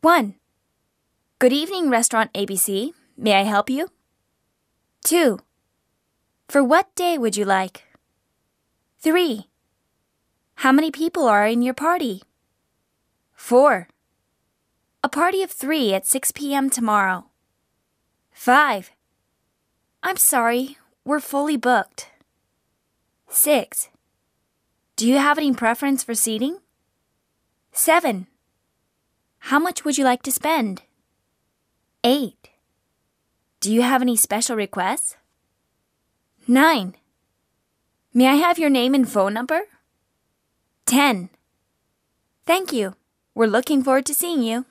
1. Good evening, Restaurant ABC. May I help you? 2. For what day would you like? 3. How many people are in your party? 4. A party of three at 6 p.m. tomorrow. 5. I'm sorry, we're fully booked. 6. Do you have any preference for seating? 7. How much would you like to spend? 8. Do you have any special requests? 9. May I have your name and phone number? 10. Thank you. We're looking forward to seeing you.